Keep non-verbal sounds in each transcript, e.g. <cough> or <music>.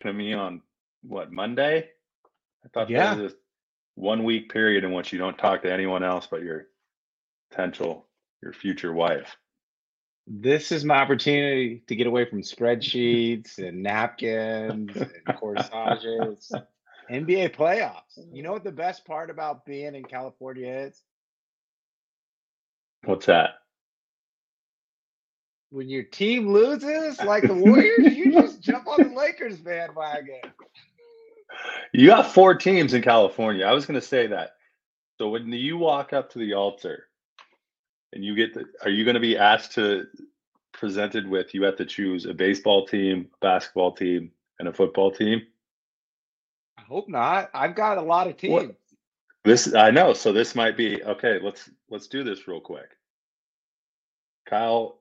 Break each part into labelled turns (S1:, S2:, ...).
S1: to me on what Monday. I thought
S2: Yeah.
S1: there was a one week period in which you don't talk to anyone else but your potential, your future wife.
S2: This is my opportunity to get away from spreadsheets and napkins and corsages. <laughs> NBA playoffs. You know what the best part about being in California is?
S1: What's that?
S2: When your team loses, like the Warriors, you <laughs> just jump on the Lakers bandwagon.
S1: You got four teams in California. I was going to say that. So when you walk up to the altar and you get the, are you going to be asked to presented with you have to choose a baseball team, a basketball team, and a football team?
S2: I hope not. I've got a lot of
S1: What-
S2: teams.
S1: This I know. So this might be okay. Let's let's do this real quick. Kyle,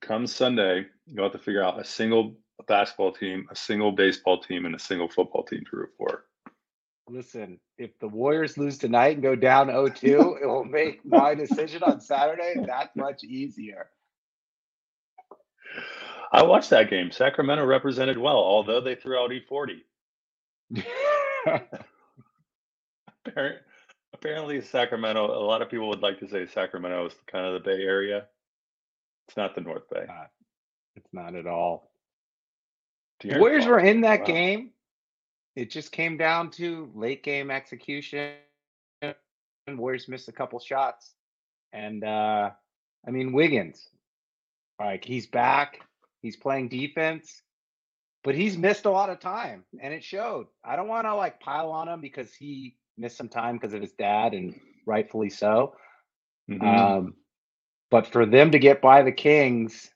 S1: come Sunday, you'll have to figure out a single basketball team, a single baseball team, and a single football team to root for.
S2: Listen, if the Warriors lose tonight and go down 0-2, it will make my decision on Saturday that much easier.
S1: I watched that game. Sacramento represented well, although they threw out E40. <laughs> Appar- Apparently, Sacramento. A lot of people would like to say Sacramento is kind of the Bay Area. It's not the North Bay.
S2: it's not at all. The Warriors were in that
S1: wow.
S2: game. It just came down to late game execution. Warriors missed a couple shots. And uh I mean Wiggins, like he's back, he's playing defense, but he's missed a lot of time and it showed. I don't want to like pile on him because he missed some time because of his dad and rightfully so.
S1: Mhm.
S2: Um, but for them to get by the Kings,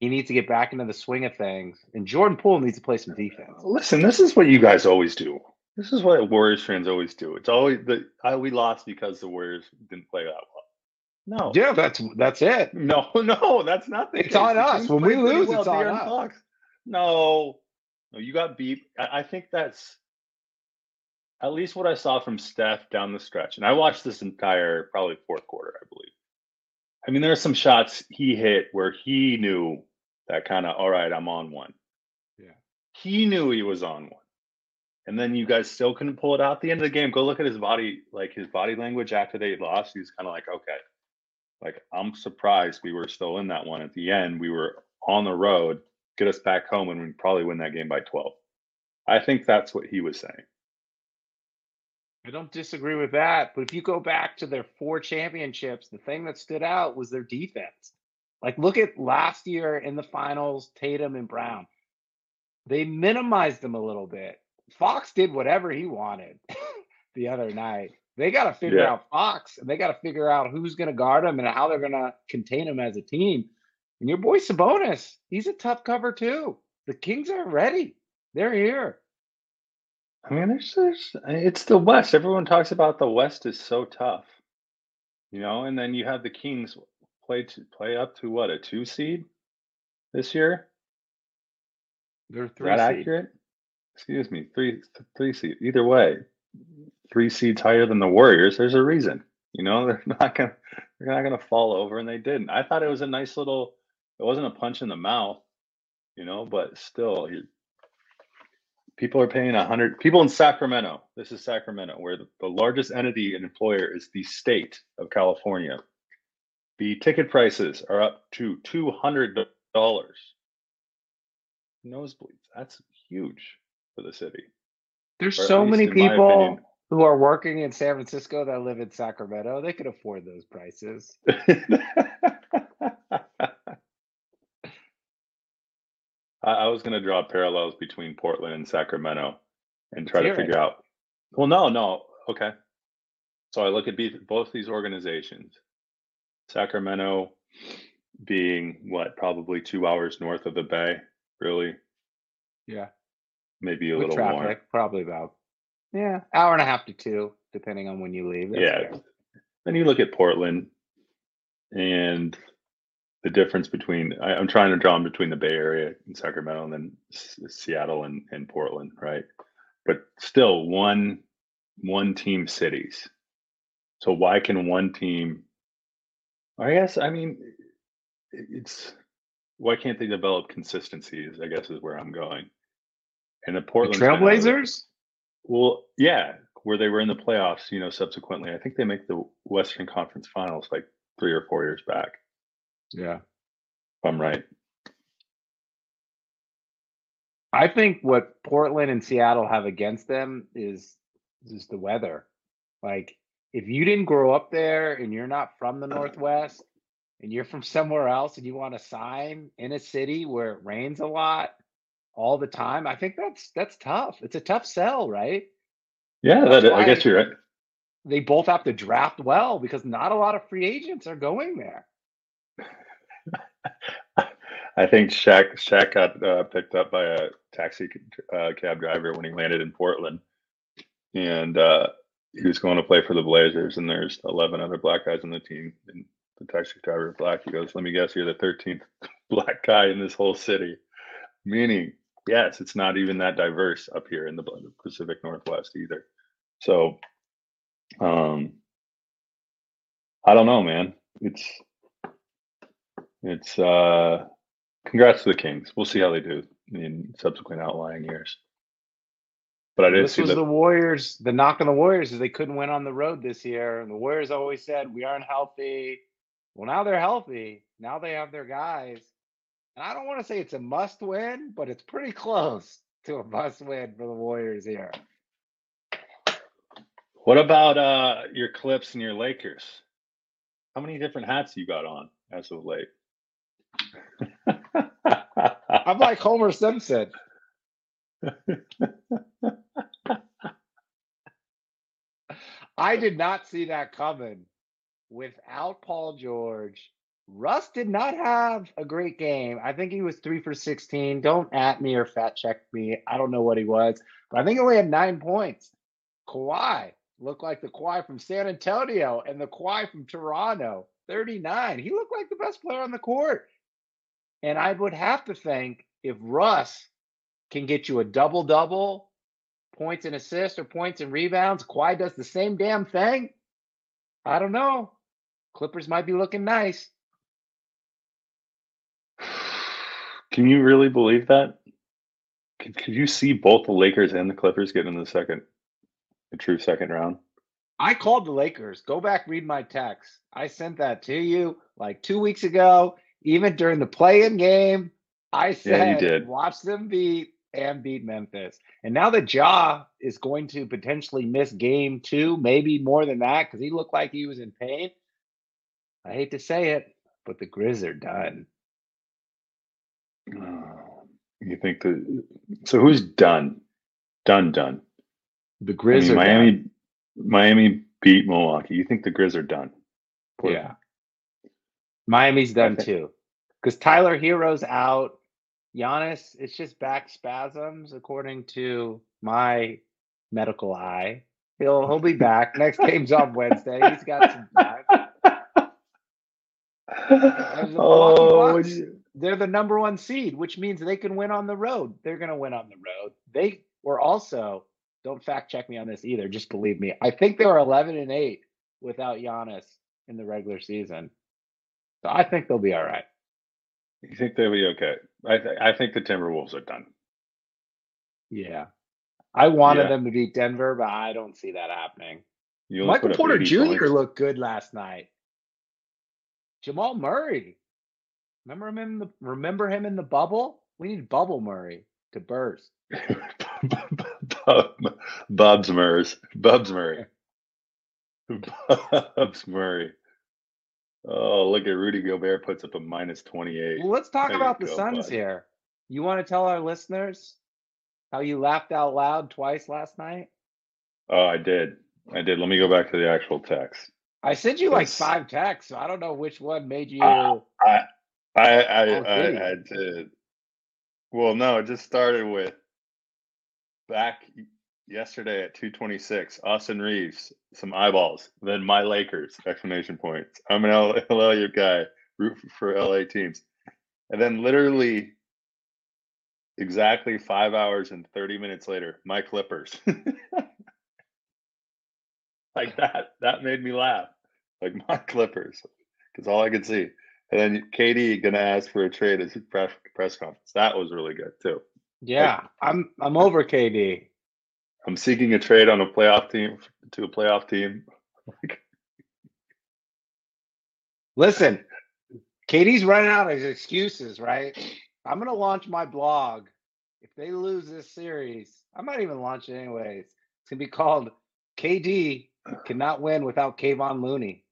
S2: he needs to get back into the swing of things. And Jordan Poole needs to play some defense.
S1: Listen, this is what you guys always do. This is what Warriors fans always do. It's always the I, we lost because the Warriors didn't play that well. No,
S2: Yeah, that's that's it. <laughs>
S1: no, no, that's not the
S2: It's
S1: case.
S2: on us. When we lose, it's on us.
S1: Fox. No, no, you got beat. I, I think that's at least what I saw from Steph down the stretch. And I watched this entire probably fourth quarter, I believe. I mean, there are some shots he hit where he knew that kind of, all right, I'm on one.
S2: Yeah.
S1: He knew he was on one. And then you guys still couldn't pull it out at the end of the game. Go look at his body, like his body language after they lost. He's kind of like, okay, like I'm surprised we were still in that one. At the end, we were on the road, get us back home, and we'd probably win that game by 12. I think that's what he was saying.
S2: I don't disagree with that. But if you go back to their four championships, the thing that stood out was their defense. Like, look at last year in the finals, Tatum and Brown. They minimized them a little bit. Fox did whatever he wanted <laughs> the other night. They got to figure
S1: Yeah.
S2: out Fox and they got to figure out who's going to guard him and how they're going to contain him as a team. And your boy Sabonis, he's a tough cover too. The Kings are ready. They're here.
S1: I mean, there's, there's it's the West. Everyone talks about the West is so tough, you know. And then you have the Kings play to play up to what a two seed this year.
S2: They're
S1: Is
S2: three
S1: that
S2: seed.
S1: accurate? Excuse me, three three seed. Either way, three seeds higher than the Warriors. There's a reason. You know, <laughs> they're not gonna they're not gonna fall over, and they didn't. I thought it was a nice little. It wasn't a punch in the mouth, you know, but still, people are paying a hundred. People in Sacramento. This is Sacramento, where the, the largest entity and employer is the state of California. The ticket prices are up to two hundred dollars. Nosebleeds. That's huge for the city.
S2: There's
S1: or
S2: so many people who are working in San Francisco that live in Sacramento. They could afford those prices. <laughs>
S1: I, I was going to draw parallels between Portland and Sacramento and try to
S2: hear it.
S1: figure out. Well, no, no. Okay. So I look at both these organizations. Sacramento being what, probably two hours north of the Bay, really,
S2: Yeah.
S1: maybe a
S2: With
S1: little
S2: traffic,
S1: more.
S2: probably about yeah, hour and a half to two, depending on when you leave. That's
S1: Yeah.
S2: fair.
S1: Then you look at Portland and the difference between, I, I'm trying to draw them between the Bay Area and Sacramento and then S- Seattle and, and Portland, right? But still one, one team cities. So why can one team, I guess, I mean, it's, why can't they develop consistencies? I guess is where I'm going. and the Portland
S2: Trailblazers.
S1: Well, yeah, where they were in the playoffs, you know, subsequently. I think they make the Western Conference Finals like three or four years back.
S2: Yeah.
S1: If I'm right.
S2: I think what Portland and Seattle have against them is is the weather. Like if you didn't grow up there and you're not from the <clears throat> Northwest and you're from somewhere else and you want to sign in a city where it rains a lot all the time, I think that's that's tough. It's a tough sell, right?
S1: Yeah, that, I guess you're right.
S2: They both have to draft well because not a lot of free agents are going there.
S1: I think Shaq Shaq got uh, picked up by a taxi uh, cab driver when he landed in Portland, and uh, he was going to play for the Blazers. And there's 11 other black guys on the team, and the taxi driver is black. He goes, "Let me guess, you're the 13th <laughs> black guy in this whole city." Meaning, yes, it's not even that diverse up here in the Pacific Northwest either. So, um, I don't know, man. It's it's uh congrats to the Kings. We'll see how they do in subsequent outlying years. But I did
S2: this
S1: see
S2: was
S1: the,
S2: the Warriors. The knock on the Warriors is they couldn't win on the road this year. And the Warriors always said we aren't healthy. Well, now they're healthy. Now they have their guys. And I don't want to say it's a must win, but it's pretty close to a must win for the Warriors here.
S1: What about uh your Clips and your Lakers? How many different hats you got on as of late? <laughs>
S2: I'm like Homer Simpson. I did not see that coming. Without Paul George, Russ did not have a great game. I think he was three for 16. Don't at me or fat check me. I don't know what he was, but I think he only had nine points. Kawhi looked like the Kawhi from San Antonio and the Kawhi from Toronto, 39. He looked like the best player on the court. And I would have to think if Russ can get you a double double, points and assists or points and rebounds, Kawhi does the same damn thing. I don't know. Clippers might be looking nice. <sighs>
S1: Can you really believe that? Could, could you see both the Lakers and the Clippers get in the second, the true second round?
S2: I called the Lakers. Go back, read my text. I sent that to you like two weeks ago. Even during the play-in game, I said,
S1: yeah, did.
S2: watch them beat and beat Memphis. And now that Ja is going to potentially miss game two, maybe more than that, because he looked like he was in pain. I hate to say it, but the Grizz are done.
S1: You think the so who's done? Done, done.
S2: The Grizz I mean,
S1: Miami.
S2: Done.
S1: Miami beat Milwaukee. You think the Grizz are done?
S2: Poor yeah. Miami's done too. Because Tyler Herro's out. Giannis, it's just back spasms, according to my medical eye. He'll he'll be back. Next game's on Wednesday. He's got some time. oh, they're the number one seed, which means they can win on the road. They're going to win on the road. They were also don't fact check me on this either. Just believe me. I think they were 11 and eight without Giannis in the regular season. So I think they'll be all right.
S1: You think they'll be okay? I th- I think the Timberwolves are done.
S2: Yeah, I wanted yeah. them to beat Denver, but I don't see that happening. You'll Michael Porter Jr. Points. looked good last night. Jamal Murray, remember him in the remember him in the bubble? We need Bubble Murray to burst. <laughs>
S1: Bubs Murs, Bubs Murray, <laughs> Bubs Murray. Oh, look at Rudy Gobert puts up a minus 28.
S2: Well, let's talk there about the go, Suns here. You want to tell our listeners how you laughed out loud twice last night?
S1: Oh, I did. I did. Let me go back to the actual text.
S2: I sent you like five texts, so I don't know which one made you.
S1: Uh, I, I, I, I, I did. Well, no, it just started with back yesterday at 226 Austin Reaves some eyeballs then my lakers exclamation points i'm an LA <laughs> guy root for la teams and then literally exactly five hours and 30 minutes later my clippers <laughs> like that that made me laugh like <laughs> my clippers because all i could see and then KD gonna ask for a trade as press press conference. That was really good too.
S2: Yeah, I'm I'm over KD.
S1: I'm seeking a trade on a playoff team to a playoff team.
S2: Listen, KD's running out of excuses, right? I'm gonna launch my blog. If they lose this series, I might even launch it anyways. It's gonna be called KD cannot win without Kevon Looney.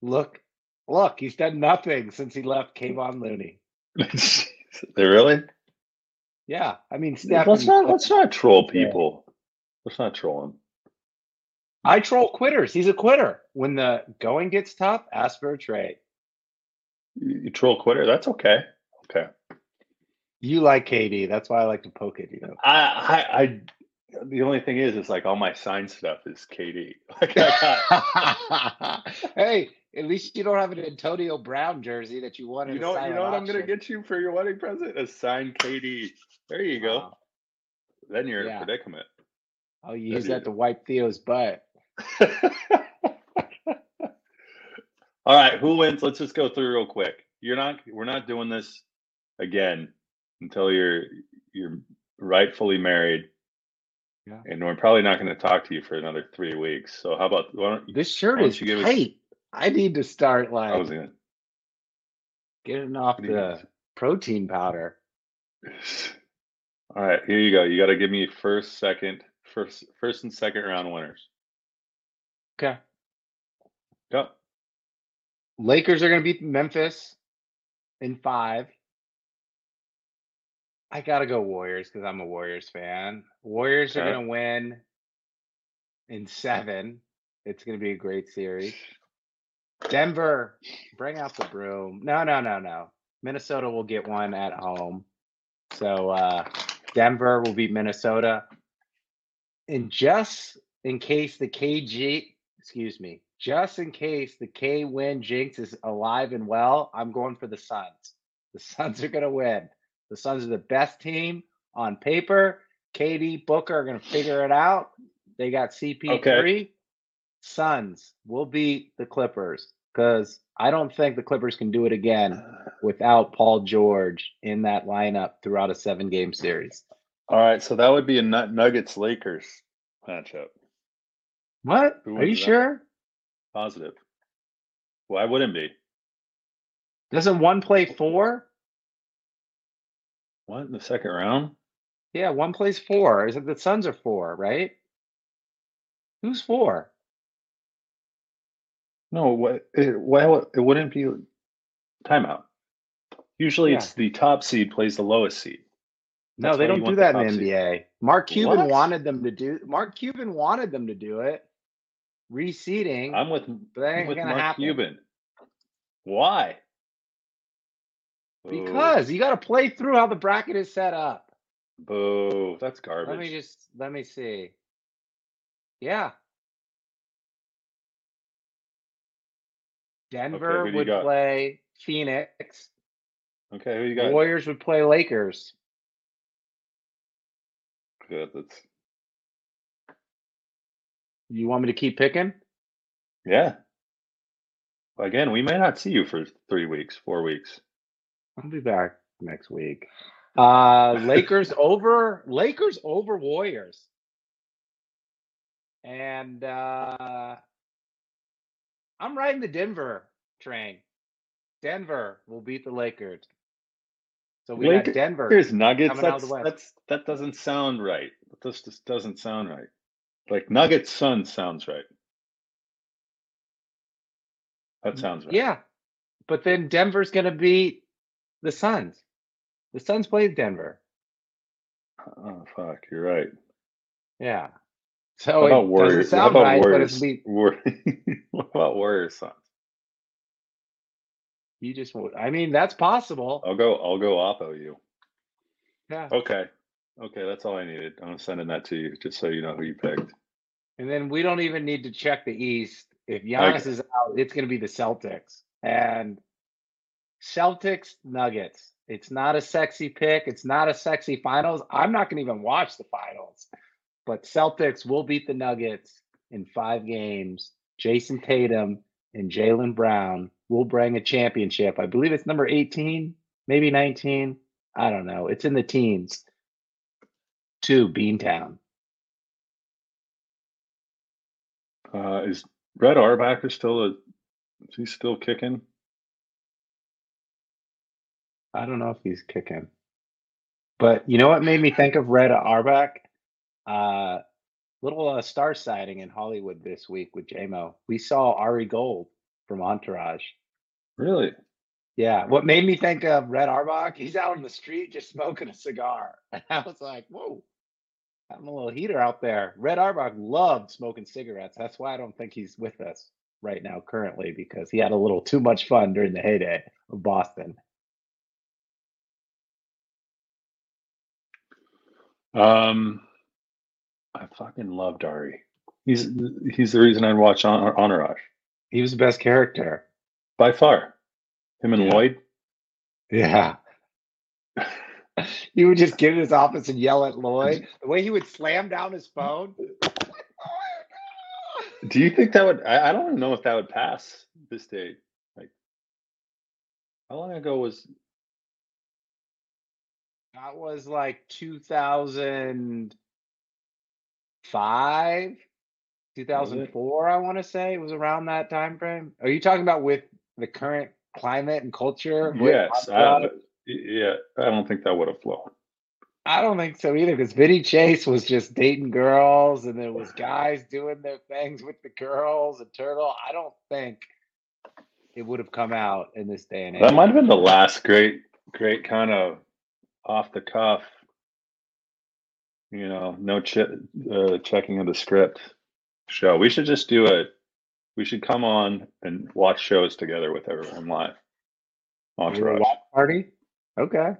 S2: Look, look, he's done nothing since he left Kevon Looney. <laughs>
S1: they really?
S2: Yeah, I mean, Steph.
S1: Let's not let's not troll people. Let's not troll him.
S2: I troll quitters. He's a quitter. When the going gets tough, ask for a trade.
S1: You, you troll quitter. That's okay. Okay.
S2: You like KD. That's why I like to poke at you.
S1: I, I, I the only thing is, is like all my sign stuff is KD. <laughs> Like <laughs>
S2: hey, at least you don't have an Antonio Brown jersey that you wanted.
S1: You know, you know what I'm going to get you for your wedding present? A signed KD. There you go. Wow. Then you're yeah. in a predicament.
S2: I'll use that to wipe Theo's butt. <laughs>
S1: All right, who wins? Let's just go through real quick. You're not. We're not doing this again until you're you're rightfully married. Yeah. And we're probably not going to talk to you for another three weeks. So how about why don't,
S2: this shirt is you tight? Us, I need to start like gonna, getting off the protein powder. <sighs>
S1: All right, here you go. You got to give me first, second, first, first and second round winners.
S2: Okay.
S1: Go.
S2: Lakers are going to beat Memphis in five. I got to go Warriors because I'm a Warriors fan. Warriors okay. are going to win in seven. It's going to be a great series. Denver, bring out the broom. No, no, no, no. Minnesota will get one at home. So uh, Denver will beat Minnesota. And just in case the KG, excuse me, just in case the K win jinx is alive and well, I'm going for the Suns. The <laughs> Suns are going to win. The Suns are the best team on paper. KD Booker are going to figure it out. They got CP3. Okay. Suns will beat the Clippers because I don't think the Clippers can do it again <sighs> without Paul George in that lineup throughout a seven game series.
S1: All right, so that would be a Nuggets Lakers matchup.
S2: What? Are you sure?
S1: Positive. Why wouldn't be?
S2: Doesn't one play four?
S1: What in the second round?
S2: Yeah, one plays four. Is it the Suns are four, right? Who's four?
S1: No, what? It, well, it wouldn't be timeout. Usually, yeah. it's the top seed plays the lowest seed.
S2: That's no, they don't do that in the NBA. Mark Cuban what? wanted them to do. Mark Cuban wanted them to do it. Reseeding.
S1: I'm with. I'm with Mark happen. Cuban. Why?
S2: Because you got to play through how the bracket is set up.
S1: Boo! That's garbage.
S2: Let me just let me see. Yeah, Denver okay, would play Phoenix.
S1: Okay, who you got?
S2: Warriors would play Lakers.
S1: Good. That's.
S2: You want me to keep picking?
S1: Yeah. Again, we may not see you for three weeks, four weeks.
S2: I'll be back next week. Uh Lakers <laughs> over Lakers over Warriors. And uh I'm riding the Denver train. Denver will beat the Lakers. So we Lakers, got Denver.
S1: Here's Nuggets. That's, that's that doesn't sound right. This just doesn't sound right. Like Nuggets Sun sounds right. That sounds right.
S2: Yeah. But then Denver's gonna beat the Suns. The Suns played Denver.
S1: Oh fuck, you're right.
S2: Yeah. So How about Warriors? How
S1: about right, Warriors? Be... <laughs> what about Warriors Suns?
S2: You just, I mean, that's possible.
S1: I'll go. I'll go Oppo you. Yeah. Okay. Okay, that's all I needed. I'm sending that to you just so you know who you picked.
S2: And then we don't even need to check the East. If Giannis okay. is out, it's going to be the Celtics and Celtics Nuggets. It's not a sexy pick. It's not a sexy finals. I'm not going to even watch the finals. But Celtics will beat the Nuggets in five games. Jayson Tatum and Jaylen Brown will bring a championship. I believe it's number 18, maybe 19. I don't know. It's in the teens. Two, Beantown.
S1: Uh, is Red Auerbach still a? Is he still kicking?
S2: I don't know if he's kicking. But you know what made me think of Red Auerbach? Uh, little uh, star sighting in Hollywood this week with JMO. We saw Ari Gold from Entourage.
S1: Really?
S2: Yeah. What made me think of Red Auerbach? He's out on the street just smoking a cigar. <laughs> And I was like, whoa, I'm a little heater out there. Red Auerbach loved smoking cigarettes. That's why I don't think he's with us right now currently because he had a little too much fun during the heyday of Boston.
S1: Um, I fucking loved Ari. He's he's the reason I watch Entourage
S2: He was the best character.
S1: By far. Him and
S2: Yeah.
S1: Lloyd.
S2: Yeah. <laughs> he would just get in his office and yell at Lloyd. The way he would slam down his phone.
S1: Do you think that would? I, I don't know if that would pass this day. Like, how long ago was?
S2: That was like 2005, 2004, I want to say. It was around that time frame. Are you talking about with the current climate and culture?
S1: Yes? I, yeah. I don't think that would have flown.
S2: I don't think so either because Vinny Chase was just dating girls and there was guys doing their things with the girls and Turtle. I don't think it would have come out in this day and age.
S1: That might have been the last great, great kind of off the cuff. You know, no ch- uh, checking of the script show. We should just do a. We should come on and watch shows together with everyone live. Entourage.
S2: watch party? Okay.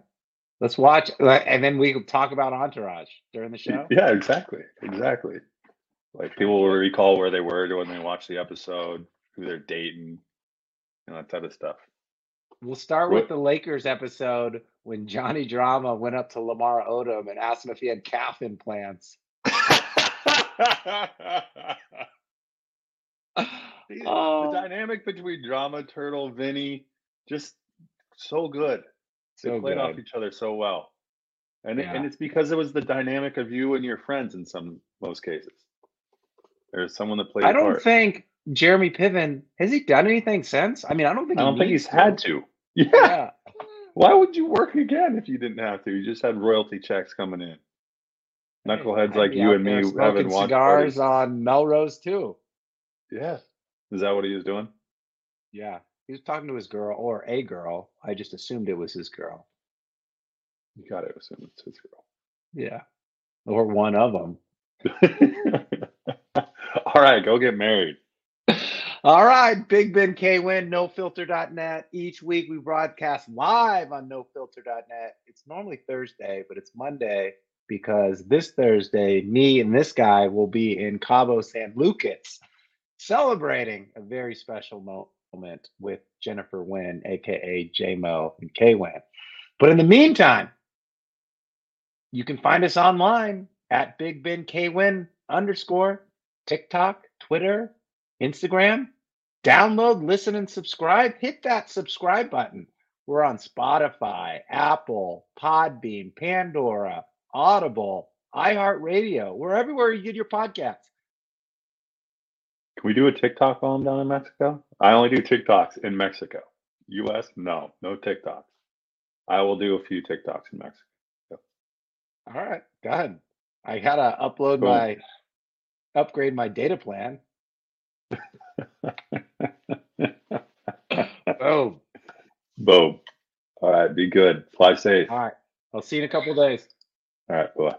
S2: Let's watch and then we can talk about Entourage during the show.
S1: Yeah, exactly, exactly. Like people will recall where they were when they watched the episode, who they're dating, and that type of stuff.
S2: We'll start
S1: What-
S2: with the Lakers episode when Johnny Drama went up to Lamar Odom and asked him if he had calf implants. <laughs>
S1: The-
S2: Oh.
S1: The dynamic between Drama, Turtle, Vinny, just so good. They
S2: So
S1: played off each other so well, and it, and it's because it was the dynamic of you and your friends in some most cases. There's someone that played.
S2: I don't
S1: part.
S2: think Jeremy Piven has he done anything since? I mean, I don't think
S1: I don't think he's had to. <laughs> Yeah.
S2: Yeah.
S1: Why would you work again if you didn't have to? You just had royalty checks coming in. Knuckleheads
S2: I'd
S1: like you and me having
S2: cigars
S1: parties.
S2: on Melrose too.
S1: Yeah. Is that what he was doing?
S2: Yeah, he was talking to his girl or a girl. I just assumed it was his girl.
S1: You got to assume it's his girl.
S2: Yeah, or one of them. <laughs>
S1: All right, go get married.
S2: All right, Big Ben K Win, nofilter.net. Each week we broadcast live on nofilter.net. It's normally Thursday, but it's Monday because this Thursday, me and this guy will be in Cabo San Lucas celebrating a very special moment with Jennifer Wynn, aka JMO and K Win. But in the meantime, you can find us online at Big Ben K Win underscore TikTok, Twitter, Instagram. Download, listen, and subscribe. Hit that subscribe button. We're on Spotify, Apple, Podbean, Pandora, Audible, iHeartRadio. We're everywhere you get your podcasts.
S1: Can we do a TikTok while I'm down in Mexico? I only do TikToks in Mexico. US, no, no TikToks. I will do a few TikToks in Mexico.
S2: All right, ahead. I gotta upload
S1: Boom.
S2: my upgrade my data plan. <laughs> Boom.
S1: Boom. All right, be good. Fly safe.
S2: All right. I'll see you in a couple days.
S1: All right, bye.